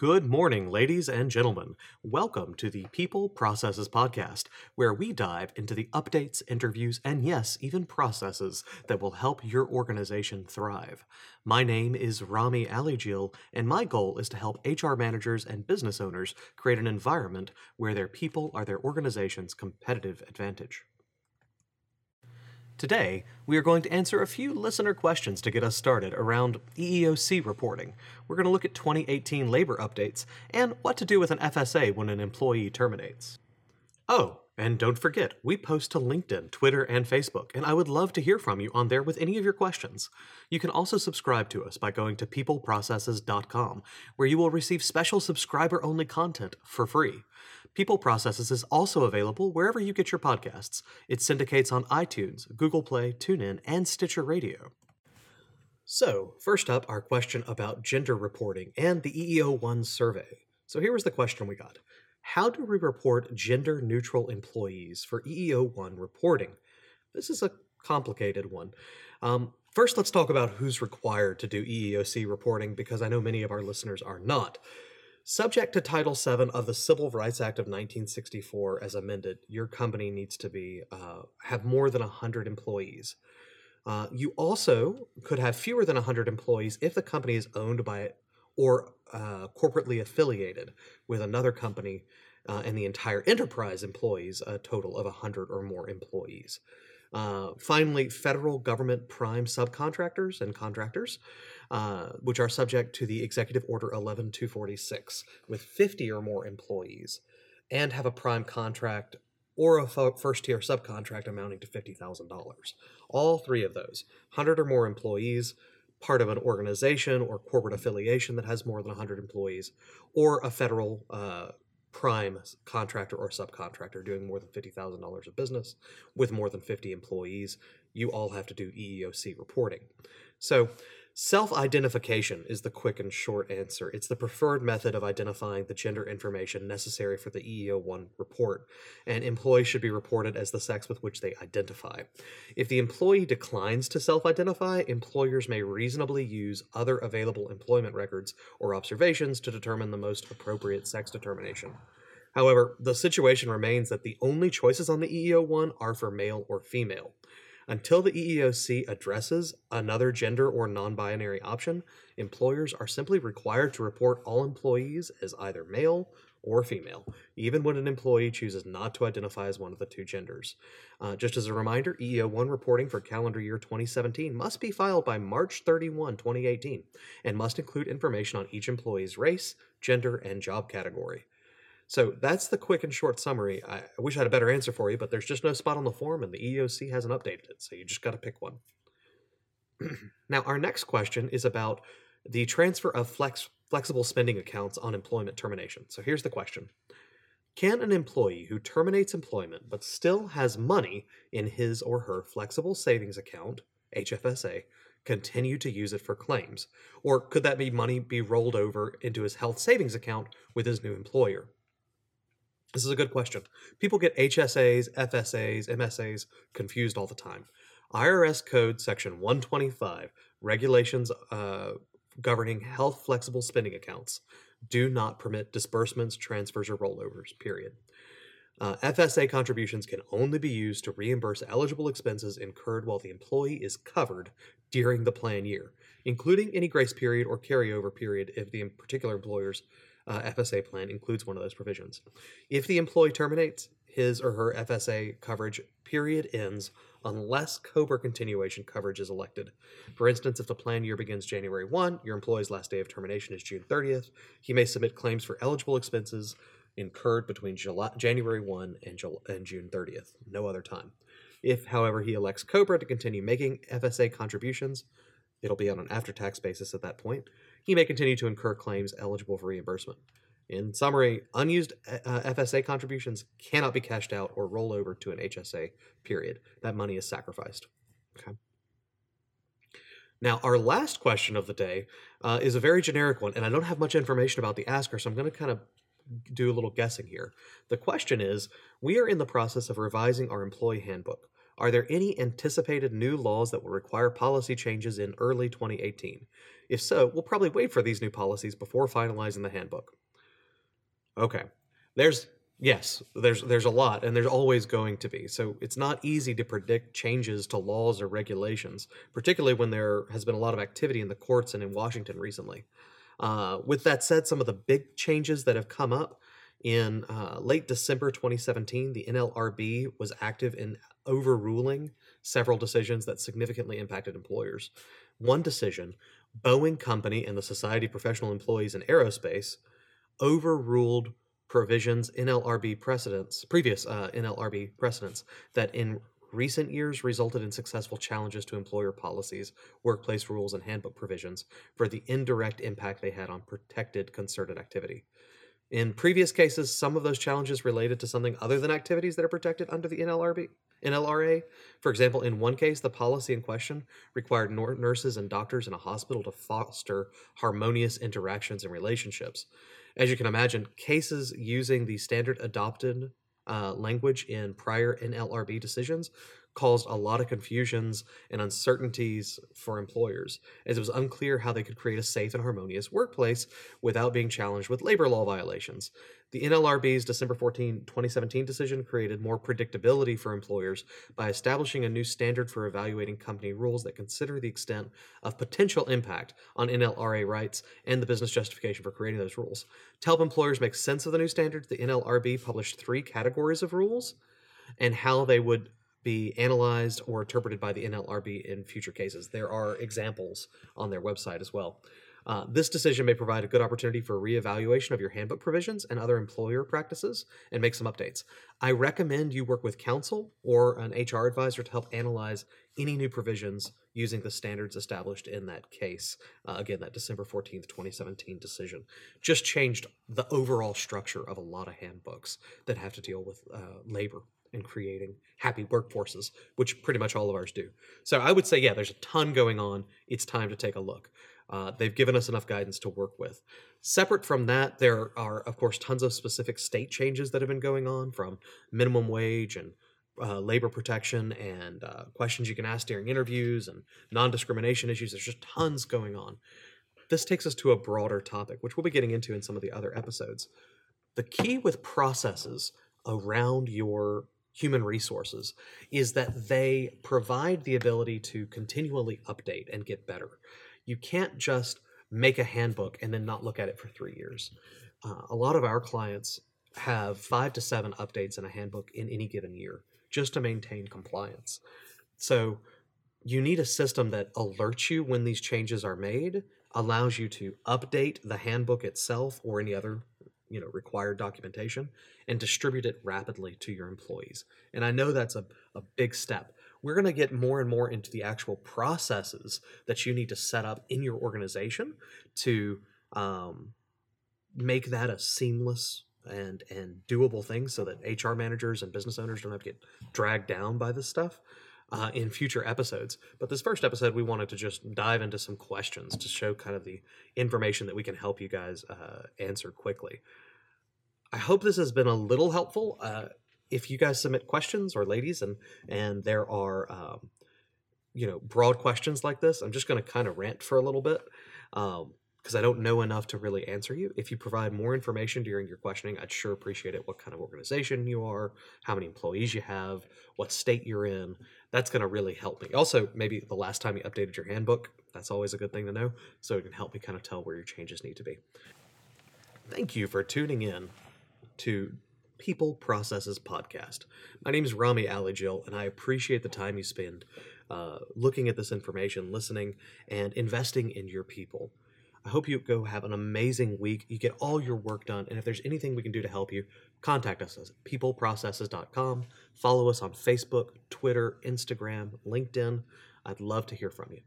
Good morning, ladies and gentlemen. Welcome to the People Processes Podcast, where we dive into the updates, interviews, and yes, even processes that will help your organization thrive. My name is Rami Alijil, and my goal is to help HR managers and business owners create an environment where their people are their organization's competitive advantage. Today, we are going to answer a few listener questions to get us started around EEOC reporting. We're going to look at 2018 labor updates and what to do with an FSA when an employee terminates. Oh, and don't forget, we post to LinkedIn, Twitter, and Facebook, and I would love to hear from you on there with any of your questions. You can also subscribe to us by going to peopleprocesses.com, where you will receive special subscriber only content for free. People Processes is also available wherever you get your podcasts. It syndicates on iTunes, Google Play, TuneIn, and Stitcher Radio. So, first up, our question about gender reporting and the EEO1 survey. So, here was the question we got How do we report gender neutral employees for EEO1 reporting? This is a complicated one. Um, first, let's talk about who's required to do EEOC reporting because I know many of our listeners are not. Subject to Title VII of the Civil Rights Act of 1964, as amended, your company needs to be uh, have more than 100 employees. Uh, you also could have fewer than 100 employees if the company is owned by or uh, corporately affiliated with another company uh, and the entire enterprise employs a total of 100 or more employees. Uh, finally, federal government prime subcontractors and contractors, uh, which are subject to the Executive Order 11246 with 50 or more employees, and have a prime contract or a first tier subcontract amounting to $50,000. All three of those, 100 or more employees, part of an organization or corporate affiliation that has more than 100 employees, or a federal uh, prime contractor or subcontractor doing more than $50,000 of business with more than 50 employees, you all have to do EEOC reporting. So, self identification is the quick and short answer. It's the preferred method of identifying the gender information necessary for the EEO1 report, and employees should be reported as the sex with which they identify. If the employee declines to self identify, employers may reasonably use other available employment records or observations to determine the most appropriate sex determination. However, the situation remains that the only choices on the EEO1 are for male or female. Until the EEOC addresses another gender or non binary option, employers are simply required to report all employees as either male or female, even when an employee chooses not to identify as one of the two genders. Uh, just as a reminder, EEO1 reporting for calendar year 2017 must be filed by March 31, 2018, and must include information on each employee's race, gender, and job category. So that's the quick and short summary. I, I wish I had a better answer for you, but there's just no spot on the form, and the EEOC hasn't updated it, so you just got to pick one. now, our next question is about the transfer of flex, flexible spending accounts on employment termination. So here's the question Can an employee who terminates employment but still has money in his or her flexible savings account, HFSA, continue to use it for claims? Or could that be money be rolled over into his health savings account with his new employer? This is a good question. People get HSAs, FSAs, MSAs confused all the time. IRS Code Section 125, regulations uh, governing health flexible spending accounts, do not permit disbursements, transfers, or rollovers, period. Uh, FSA contributions can only be used to reimburse eligible expenses incurred while the employee is covered during the plan year, including any grace period or carryover period if the particular employer's uh, FSA plan includes one of those provisions. If the employee terminates, his or her FSA coverage period ends unless COBRA continuation coverage is elected. For instance, if the plan year begins January 1, your employee's last day of termination is June 30th, he may submit claims for eligible expenses incurred between July, January 1 and, and June 30th, no other time. If, however, he elects COBRA to continue making FSA contributions, it'll be on an after tax basis at that point he may continue to incur claims eligible for reimbursement. In summary, unused uh, FSA contributions cannot be cashed out or roll over to an HSA, period. That money is sacrificed. Okay. Now, our last question of the day uh, is a very generic one, and I don't have much information about the asker, so I'm going to kind of do a little guessing here. The question is We are in the process of revising our employee handbook. Are there any anticipated new laws that will require policy changes in early 2018? If so, we'll probably wait for these new policies before finalizing the handbook. Okay. There's yes, there's there's a lot and there's always going to be. So it's not easy to predict changes to laws or regulations, particularly when there has been a lot of activity in the courts and in Washington recently. Uh, with that said, some of the big changes that have come up in uh, late December 2017, the NLRB was active in overruling several decisions that significantly impacted employers. One decision, Boeing Company and the Society of Professional Employees in Aerospace overruled provisions NLRB precedents, previous uh, NLRB precedents that in recent years resulted in successful challenges to employer policies, workplace rules, and handbook provisions for the indirect impact they had on protected concerted activity. In previous cases, some of those challenges related to something other than activities that are protected under the NLRB. NLRA. For example, in one case, the policy in question required nurses and doctors in a hospital to foster harmonious interactions and relationships. As you can imagine, cases using the standard adopted uh, language in prior NLRB decisions caused a lot of confusions and uncertainties for employers, as it was unclear how they could create a safe and harmonious workplace without being challenged with labor law violations. The NLRB's December 14, 2017 decision created more predictability for employers by establishing a new standard for evaluating company rules that consider the extent of potential impact on NLRA rights and the business justification for creating those rules. To help employers make sense of the new standards, the NLRB published three categories of rules and how they would be analyzed or interpreted by the NLRB in future cases. There are examples on their website as well. Uh, this decision may provide a good opportunity for reevaluation of your handbook provisions and other employer practices and make some updates. I recommend you work with counsel or an HR advisor to help analyze any new provisions using the standards established in that case. Uh, again, that December 14th, 2017 decision just changed the overall structure of a lot of handbooks that have to deal with uh, labor and creating happy workforces, which pretty much all of ours do. So I would say, yeah, there's a ton going on. It's time to take a look. Uh, they've given us enough guidance to work with. Separate from that, there are, of course, tons of specific state changes that have been going on from minimum wage and uh, labor protection and uh, questions you can ask during interviews and non discrimination issues. There's just tons going on. This takes us to a broader topic, which we'll be getting into in some of the other episodes. The key with processes around your human resources is that they provide the ability to continually update and get better. You can't just make a handbook and then not look at it for three years. Uh, a lot of our clients have five to seven updates in a handbook in any given year just to maintain compliance. So you need a system that alerts you when these changes are made, allows you to update the handbook itself or any other you know required documentation and distribute it rapidly to your employees. And i know that's a, a big step. We're going to get more and more into the actual processes that you need to set up in your organization to um, make that a seamless and and doable thing so that hr managers and business owners don't have to get dragged down by this stuff uh, in future episodes. But this first episode, we wanted to just dive into some questions to show kind of the information that we can help you guys uh, answer quickly. I hope this has been a little helpful. Uh, if you guys submit questions or ladies, and and there are um, you know broad questions like this, I'm just going to kind of rant for a little bit. Um, because I don't know enough to really answer you. If you provide more information during your questioning, I'd sure appreciate it. What kind of organization you are, how many employees you have, what state you're in. That's going to really help me. Also, maybe the last time you updated your handbook, that's always a good thing to know. So it can help me kind of tell where your changes need to be. Thank you for tuning in to People Processes Podcast. My name is Rami Alijil, and I appreciate the time you spend uh, looking at this information, listening, and investing in your people. I hope you go have an amazing week. You get all your work done. And if there's anything we can do to help you, contact us at peopleprocesses.com. Follow us on Facebook, Twitter, Instagram, LinkedIn. I'd love to hear from you.